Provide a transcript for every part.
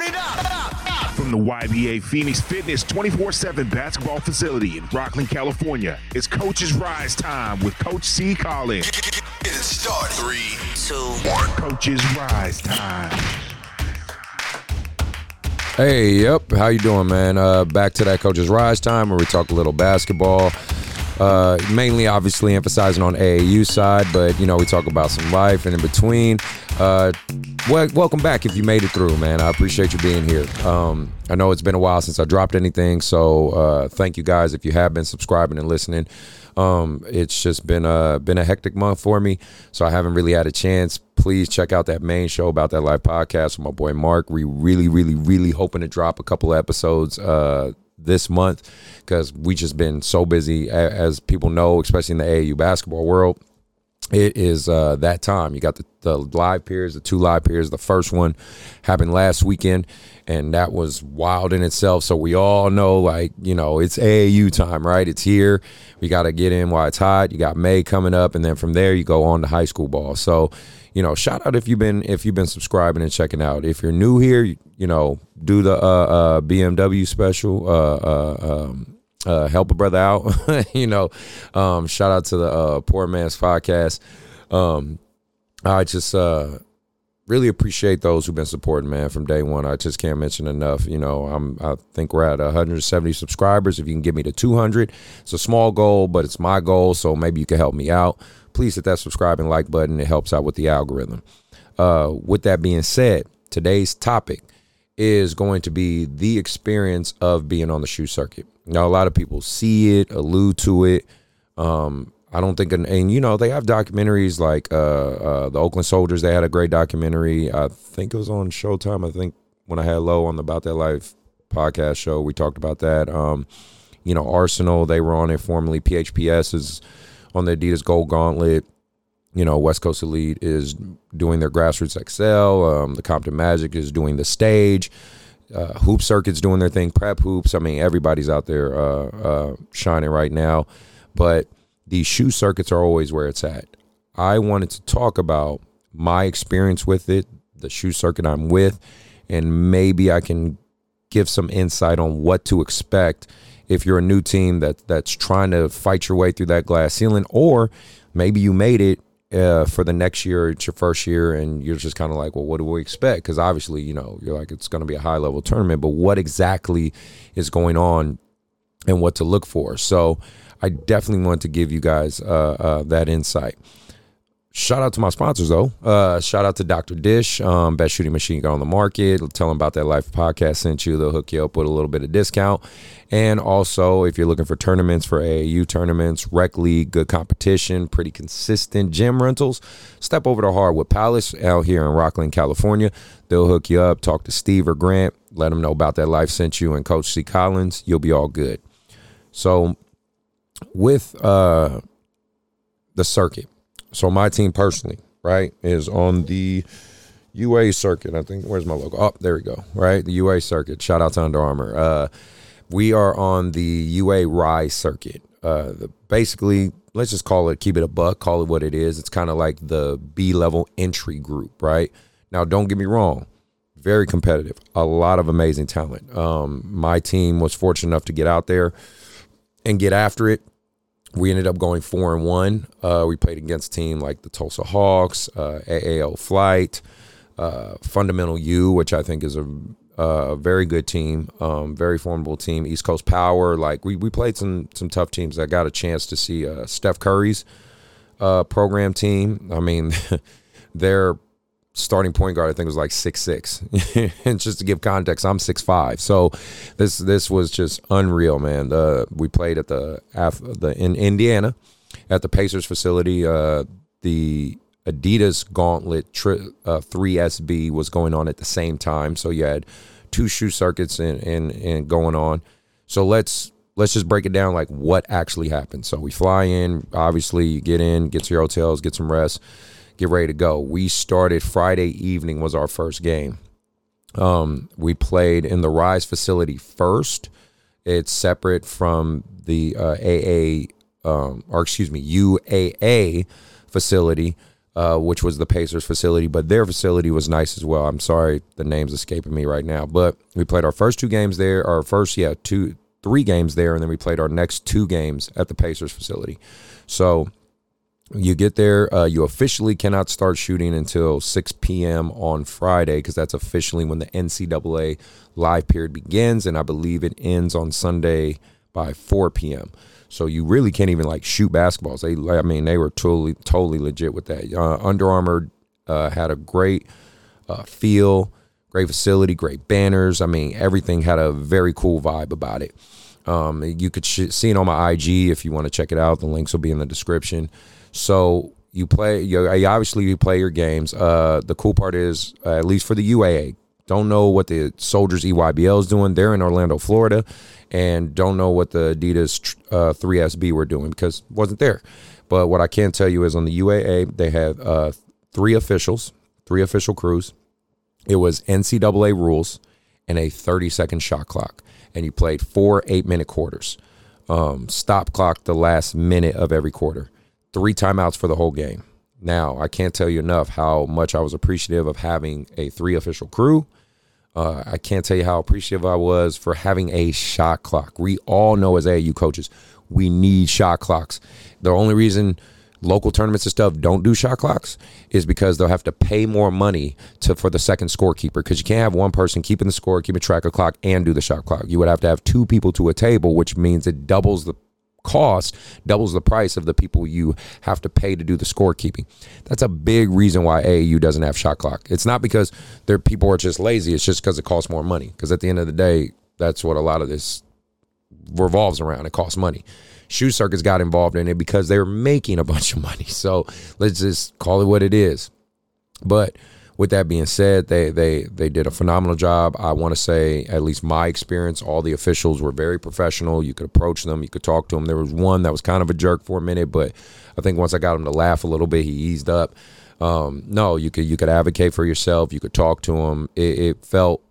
From the YBA Phoenix Fitness 24 7 basketball facility in Rocklin, California, it's Coach's Rise Time with Coach C. Collins. Get it started. Three, two, one. Coach's Rise Time. Hey, yep. How you doing, man? Uh, back to that Coach's Rise time where we talk a little basketball. Uh, mainly, obviously, emphasizing on AAU side, but you know we talk about some life and in between. Uh, well, welcome back if you made it through, man. I appreciate you being here. Um, I know it's been a while since I dropped anything, so uh, thank you guys if you have been subscribing and listening. Um, it's just been a been a hectic month for me, so I haven't really had a chance. Please check out that main show about that live podcast with my boy Mark. We really, really, really hoping to drop a couple episodes uh, this month because we just been so busy, as people know, especially in the AAU basketball world it is uh, that time. You got the, the live periods, the two live periods. The first one happened last weekend, and that was wild in itself. So we all know, like, you know, it's AAU time, right? It's here. We got to get in while it's hot. You got May coming up, and then from there you go on to high school ball. So, you know, shout out if you've been if you've been subscribing and checking out. If you're new here, you, you know, do the uh, uh, BMW special. Uh, uh um, uh, help a brother out. you know, um, shout out to the uh, Poor Man's Podcast. Um, I just really appreciate those who've been supporting, man, from day one. I just can't mention enough. You know, I'm I think we're at 170 subscribers. If you can get me to 200, it's a small goal, but it's my goal. So maybe you can help me out. Please hit that subscribe and like button. It helps out with the algorithm. Uh, with that being said, today's topic is going to be the experience of being on the shoe circuit. Now, a lot of people see it, allude to it. Um, I don't think, and, and, you know, they have documentaries like uh, uh, the Oakland Soldiers. They had a great documentary. I think it was on Showtime. I think when I had Low on the About That Life podcast show, we talked about that. Um, you know, Arsenal, they were on it formerly. PHPS is on the Adidas Gold Gauntlet. You know, West Coast Elite is doing their Grassroots XL. Um, the Compton Magic is doing the stage uh, hoop circuits doing their thing, prep hoops. I mean, everybody's out there uh, uh, shining right now, but these shoe circuits are always where it's at. I wanted to talk about my experience with it, the shoe circuit I'm with, and maybe I can give some insight on what to expect if you're a new team that that's trying to fight your way through that glass ceiling, or maybe you made it uh, for the next year, it's your first year, and you're just kind of like, well, what do we expect? Because obviously, you know, you're like, it's going to be a high level tournament, but what exactly is going on and what to look for? So, I definitely want to give you guys uh, uh, that insight. Shout out to my sponsors though. Uh, shout out to Dr. Dish, um, best shooting machine gun on the market. Tell them about that life podcast sent you. They'll hook you up with a little bit of discount. And also, if you're looking for tournaments for AAU tournaments, rec league, good competition, pretty consistent gym rentals, step over to Hardwood Palace out here in Rocklin, California. They'll hook you up. Talk to Steve or Grant. Let them know about that life sent you and Coach C Collins. You'll be all good. So, with uh, the circuit so my team personally, right, is on the UA circuit. I think where's my logo? Oh, there we go. Right, the UA circuit. Shout out to Under Armour. Uh, we are on the UA Rise circuit. Uh, the, basically, let's just call it, keep it a buck, call it what it is. It's kind of like the B level entry group, right? Now, don't get me wrong, very competitive, a lot of amazing talent. Um, my team was fortunate enough to get out there and get after it we ended up going four and one. Uh, we played against team like the Tulsa Hawks, uh, AAO Flight, uh, Fundamental U, which I think is a, a very good team, um, very formidable team. East Coast Power, like we, we played some some tough teams. I got a chance to see uh, Steph Curry's uh, program team. I mean, they're starting point guard I think was like six six. and just to give context, I'm six five. So this this was just unreal, man. We played at the the in Indiana at the Pacers facility. Uh, the Adidas Gauntlet tri- uh, 3SB was going on at the same time. So you had two shoe circuits and and and going on. So let's let's just break it down like what actually happened. So we fly in, obviously you get in, get to your hotels, get some rest get ready to go. We started Friday evening was our first game. Um, we played in the Rise facility first. It's separate from the uh, AA, um, or excuse me, UAA facility. uh, which was the Pacers facility, but their facility was nice as well. I'm sorry, the name's escaping me right now, but we played our first two games there, our first, yeah, two, three games there, and then we played our next two games at the Pacers facility. So you get there, uh, you officially cannot start shooting until 6 p.m. on Friday because that's officially when the NCAA live period begins, and I believe it ends on Sunday by 4 p.m. So you really can't even like shoot basketballs. They, I mean, they were totally, totally legit with that. Uh, Under Armour uh, had a great uh, feel, great facility, great banners. I mean, everything had a very cool vibe about it. Um, you could sh- see it on my IG if you want to check it out. The links will be in the description. So you play. You, obviously you play your games. Uh, the cool part is, uh, at least for the UAA, don't know what the Soldiers EYBL is doing. They're in Orlando, Florida, and don't know what the Adidas uh, 3SB were doing because wasn't there. But what I can tell you is on the UAA, they had uh, three officials, three official crews. It was NCAA rules and a 30 second shot clock. And you played four eight minute quarters. Um, stop clock the last minute of every quarter. Three timeouts for the whole game. Now, I can't tell you enough how much I was appreciative of having a three official crew uh, I can't tell you how appreciative I was for having a shot clock. We all know as AAU coaches, we need shot clocks. The only reason local tournaments and stuff don't do shot clocks is because they'll have to pay more money to for the second scorekeeper because you can't have one person keeping the score, keeping track of clock, and do the shot clock. You would have to have two people to a table, which means it doubles the cost doubles the price of the people you have to pay to do the scorekeeping. That's a big reason why AAU doesn't have shot clock. It's not because their people are just lazy. It's just because it costs more money. Because at the end of the day, that's what a lot of this revolves around. It costs money. Shoe Circuits got involved in it because they were making a bunch of money. So let's just call it what it is. But with that being said, they they they did a phenomenal job. I want to say, at least my experience, all the officials were very professional. You could approach them, you could talk to them. There was one that was kind of a jerk for a minute, but I think once I got him to laugh a little bit, he eased up. Um, no, you could you could advocate for yourself. You could talk to him. It, it felt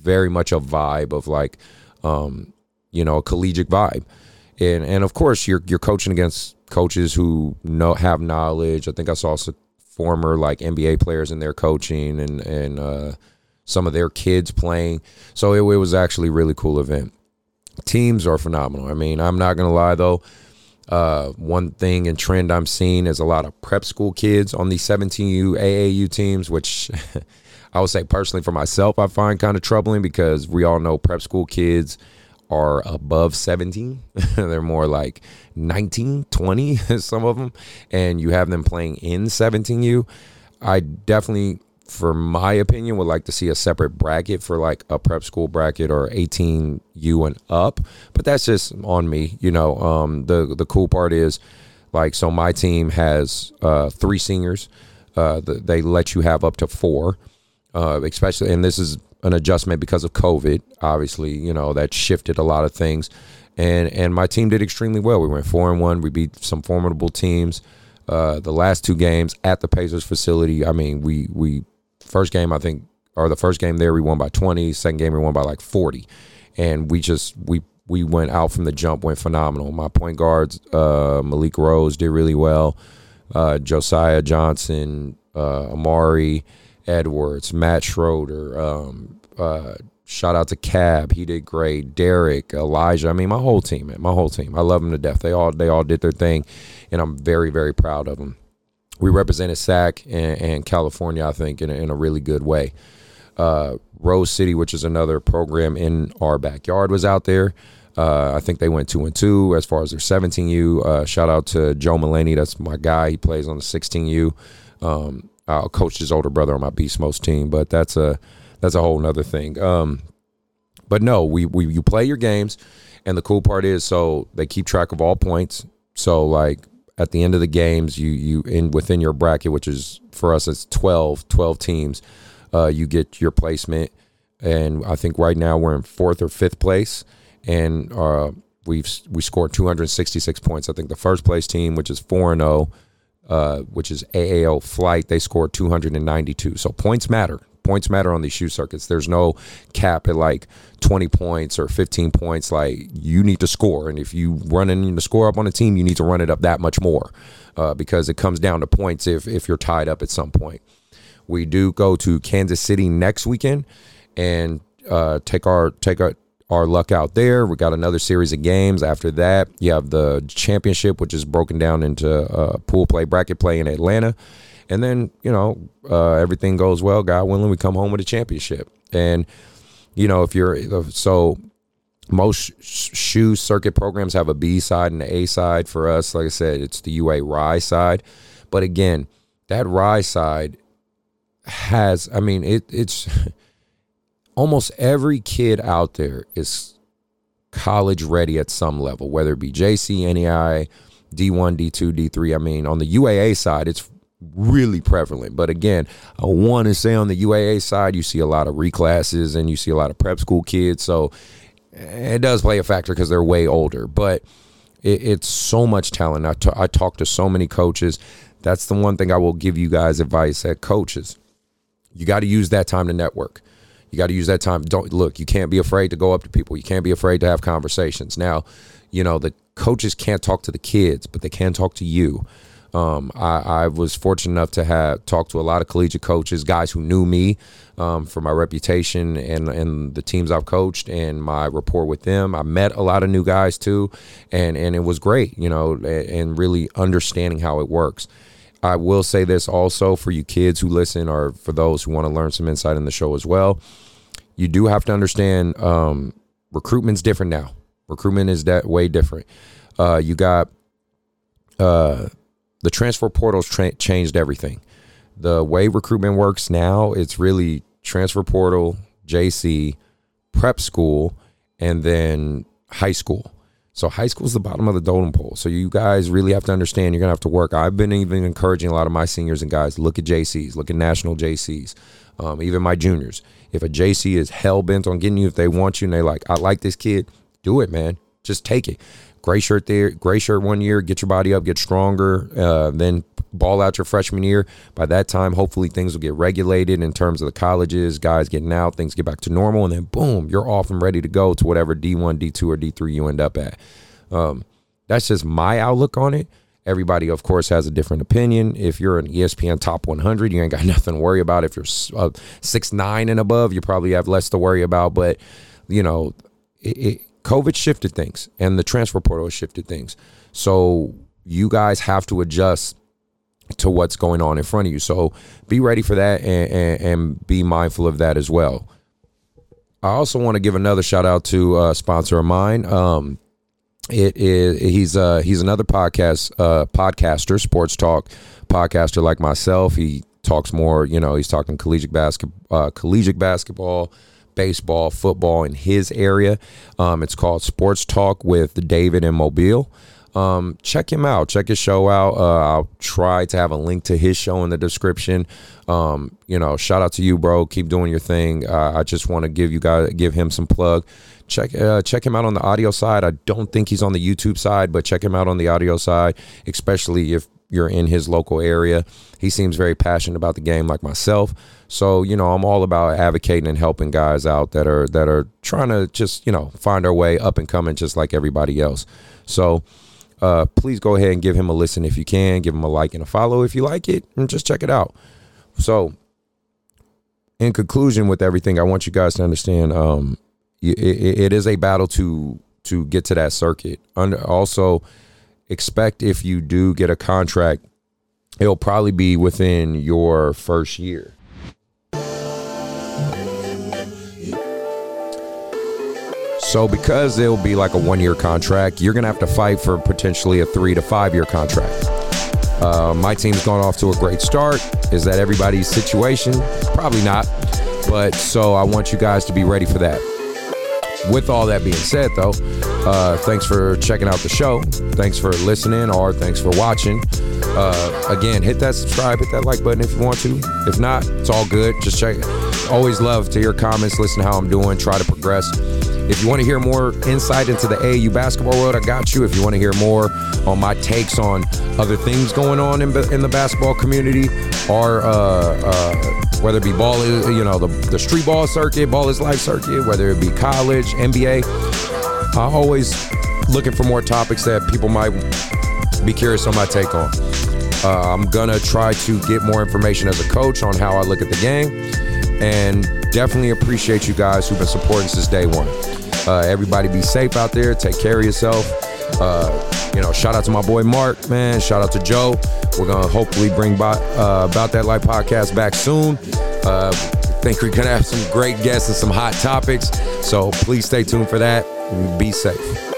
very much a vibe of like, um, you know, a collegiate vibe. And, and of course, you're you're coaching against coaches who know have knowledge. I think I saw former like NBA players in their coaching and and uh, some of their kids playing. So it, it was actually really cool event. Teams are phenomenal. I mean, I'm not gonna lie though. Uh, one thing and trend I'm seeing is a lot of prep school kids on the 17U AAU teams, which I would say personally for myself, I find kind of troubling because we all know prep school kids are above 17. They're more like 19, 20, some of them, and you have them playing in 17U. I definitely, for my opinion, would like to see a separate bracket for like a prep school bracket or 18U and up. But that's just on me. You know, um, the the cool part is like so my team has uh, three seniors. Uh, they let you have up to four, uh, especially, and this is an adjustment because of COVID. Obviously, you know that shifted a lot of things, and and my team did extremely well. We went four and one. We beat some formidable teams. Uh, the last two games at the Pacers facility. I mean, we we first game I think or the first game there we won by 20. Second game we won by like 40, and we just we we went out from the jump, went phenomenal. My point guards, uh, Malik Rose did really well. Uh, Josiah Johnson, uh, Amari. Edwards, Matt Schroeder. Um, uh, shout out to Cab, he did great. Derek, Elijah. I mean, my whole team, man, my whole team. I love them to death. They all they all did their thing, and I'm very very proud of them. We represented SAC and, and California, I think, in a, in a really good way. Uh, Rose City, which is another program in our backyard, was out there. Uh, I think they went two and two as far as their 17U. Uh, shout out to Joe Mullaney, that's my guy. He plays on the 16U. Um, I'll coach his older brother on my Beast Most team, but that's a that's a whole nother thing. Um, but no, we, we you play your games, and the cool part is so they keep track of all points. So like at the end of the games, you you in within your bracket, which is for us it's 12, 12 teams, uh, you get your placement, and I think right now we're in fourth or fifth place, and uh, we've we scored 266 points. I think the first place team, which is four and zero. Uh, which is AAO Flight, they scored 292. So points matter. points matter on these shoe circuits. There's no cap at like 20 points or 15 points. Like you need to score, and if you run in to score up on a team, you need to run it up that much more uh, because it comes down to points if if you're tied up at some point. We do go to Kansas City next weekend and uh, take our take our our luck out there. We got another series of games. After that, you have the championship, which is broken down into uh, pool play, bracket play in Atlanta. And then, you know, uh, everything goes well. God willing, we come home with a championship. And, you know, if you're so most shoe circuit programs have a B side and an A side. For us, like I said, it's the UA Rise side. But again, that Rise side has, I mean, it, it's almost every kid out there is college ready at some level, whether it be JC, NAIA, D1, D2, D3. I mean, on the UAA side, it's really prevalent. But again, I want to say on the UAA side, you see a lot of reclasses and you see a lot of prep school kids. So it does play a factor because they're way older. But it, it's so much talent. I, t- I talk to so many coaches. That's the one thing I will give you guys advice at coaches. You got to use that time to network. You got to use that time. Don't look. You can't be afraid to go up to people. You can't be afraid to have conversations. Now, you know the coaches can't talk to the kids, but they can talk to you. Um, I, I, was fortunate enough to have talked to a lot of collegiate coaches, guys who knew me um, for my reputation and and the teams I've coached and my rapport with them. I met a lot of new guys too, and and it was great, you know, and really understanding how it works. I will say this also for you kids who listen, or for those who want to learn some insight in the show as well. You do have to understand um, recruitment's different now. Recruitment is that way different. Uh, you got uh, the transfer portals tra- changed everything. The way recruitment works now, it's really transfer portal, JC, prep school, and then high school. So high school is the bottom of the totem pole. So you guys really have to understand you're gonna have to work. I've been even encouraging a lot of my seniors and guys look at JCs, look at national JCs, um, even my juniors. If a JC is hell bent on getting you, if they want you and they like, I like this kid, do it, man. Just take it. Gray shirt there, gray shirt one year, get your body up, get stronger, uh, then ball out your freshman year. By that time, hopefully things will get regulated in terms of the colleges, guys getting out, things get back to normal, and then boom, you're off and ready to go to whatever D1, D2, or D3 you end up at. Um, that's just my outlook on it. Everybody, of course, has a different opinion. If you're an ESPN top 100, you ain't got nothing to worry about. If you're uh, six nine and above, you probably have less to worry about. But you know, it, it, COVID shifted things, and the transfer portal shifted things. So you guys have to adjust to what's going on in front of you. So be ready for that and, and, and be mindful of that as well. I also want to give another shout out to a sponsor of mine. Um, it is he's uh he's another podcast uh podcaster, sports talk podcaster like myself. He talks more, you know, he's talking collegiate basketball, uh, collegiate basketball, baseball, football in his area. Um, it's called Sports Talk with David and Mobile um, check him out. Check his show out. Uh, I'll try to have a link to his show in the description. Um, you know, shout out to you, bro. Keep doing your thing. Uh, I just want to give you guys give him some plug. Check uh, check him out on the audio side. I don't think he's on the YouTube side, but check him out on the audio side, especially if you're in his local area. He seems very passionate about the game, like myself. So you know, I'm all about advocating and helping guys out that are that are trying to just you know find their way up and coming, just like everybody else. So uh, please go ahead and give him a listen if you can. Give him a like and a follow if you like it, and just check it out. So, in conclusion, with everything, I want you guys to understand um, it, it is a battle to to get to that circuit. Under, also, expect if you do get a contract, it'll probably be within your first year. So because it'll be like a one year contract, you're going to have to fight for potentially a three to five year contract. Uh, my team's gone off to a great start. Is that everybody's situation? Probably not. But so I want you guys to be ready for that. With all that being said, though, uh, thanks for checking out the show. Thanks for listening or thanks for watching. Uh, again, hit that subscribe, hit that like button if you want to. If not, it's all good. Just check. Always love to hear comments, listen to how I'm doing, try to progress. If you want to hear more insight into the AU basketball world, I got you. If you want to hear more on my takes on other things going on in, in the basketball community or uh, uh, whether it be ball, is you know, the, the street ball circuit, ball is life circuit, whether it be college, NBA. I'm always looking for more topics that people might be curious on my take on. Uh, I'm gonna try to get more information as a coach on how I look at the game, and definitely appreciate you guys who've been supporting since day one. Uh, everybody be safe out there. Take care of yourself. Uh, you know, shout out to my boy Mark, man. Shout out to Joe. We're gonna hopefully bring by, uh, about that life podcast back soon. Uh, think we're gonna have some great guests and some hot topics. So please stay tuned for that. Be safe.